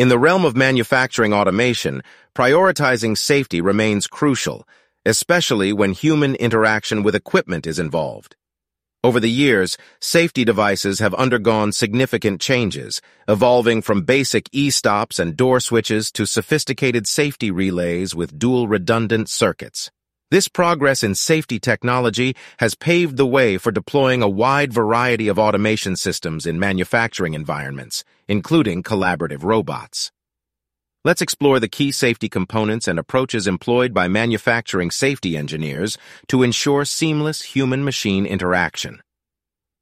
In the realm of manufacturing automation, prioritizing safety remains crucial, especially when human interaction with equipment is involved. Over the years, safety devices have undergone significant changes, evolving from basic e-stops and door switches to sophisticated safety relays with dual redundant circuits. This progress in safety technology has paved the way for deploying a wide variety of automation systems in manufacturing environments, including collaborative robots. Let's explore the key safety components and approaches employed by manufacturing safety engineers to ensure seamless human-machine interaction.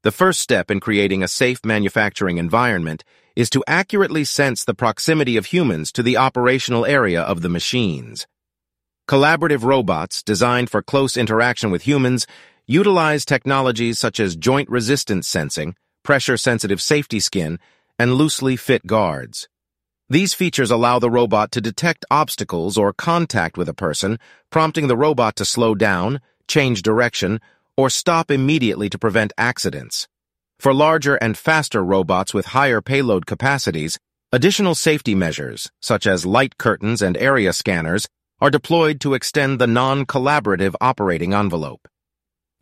The first step in creating a safe manufacturing environment is to accurately sense the proximity of humans to the operational area of the machines. Collaborative robots, designed for close interaction with humans, utilize technologies such as joint resistance sensing, pressure-sensitive safety skin, and loosely fit guards. These features allow the robot to detect obstacles or contact with a person, prompting the robot to slow down, change direction, or stop immediately to prevent accidents. For larger and faster robots with higher payload capacities, additional safety measures, such as light curtains and area scanners, are deployed to extend the non-collaborative operating envelope.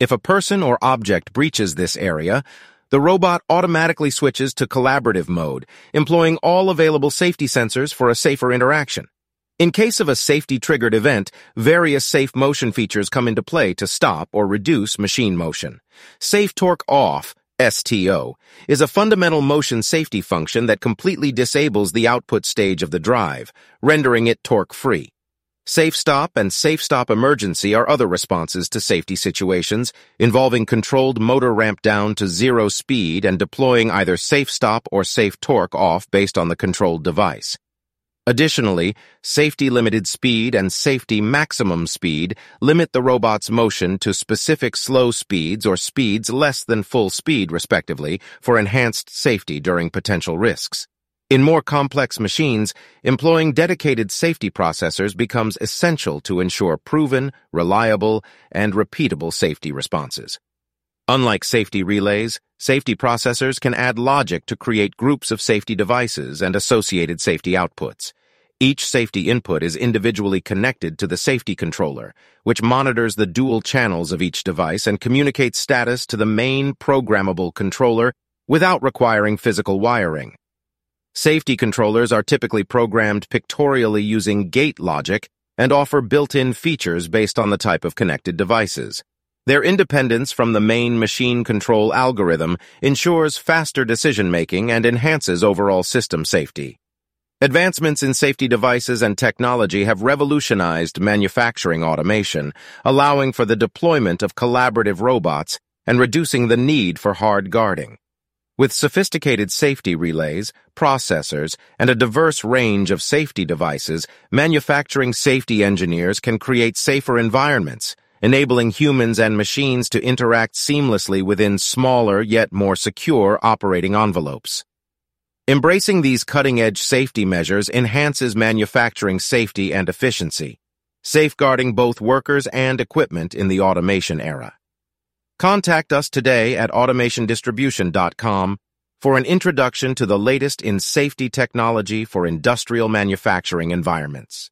If a person or object breaches this area, the robot automatically switches to collaborative mode, employing all available safety sensors for a safer interaction. In case of a safety-triggered event, various safe motion features come into play to stop or reduce machine motion. Safe Torque Off, STO, is a fundamental motion safety function that completely disables the output stage of the drive, rendering it torque-free. Safe Stop and Safe Stop Emergency are other responses to safety situations involving controlled motor ramp down to zero speed and deploying either Safe Stop or Safe Torque off based on the controlled device. Additionally, safety limited speed and safety maximum speed limit the robot's motion to specific slow speeds or speeds less than full speed, respectively, for enhanced safety during potential risks. In more complex machines, employing dedicated safety processors becomes essential to ensure proven, reliable, and repeatable safety responses. Unlike safety relays, safety processors can add logic to create groups of safety devices and associated safety outputs. Each safety input is individually connected to the safety controller, which monitors the dual channels of each device and communicates status to the main programmable controller without requiring physical wiring. Safety controllers are typically programmed pictorially using gate logic and offer built-in features based on the type of connected devices. Their independence from the main machine control algorithm ensures faster decision-making and enhances overall system safety. Advancements in safety devices and technology have revolutionized manufacturing automation, allowing for the deployment of collaborative robots and reducing the need for hard guarding. With sophisticated safety relays, processors, and a diverse range of safety devices, manufacturing safety engineers can create safer environments, enabling humans and machines to interact seamlessly within smaller yet more secure operating envelopes. Embracing these cutting-edge safety measures enhances manufacturing safety and efficiency, safeguarding both workers and equipment in the automation era. Contact us today at automationdistribution.com for an introduction to the latest in safety technology for industrial manufacturing environments.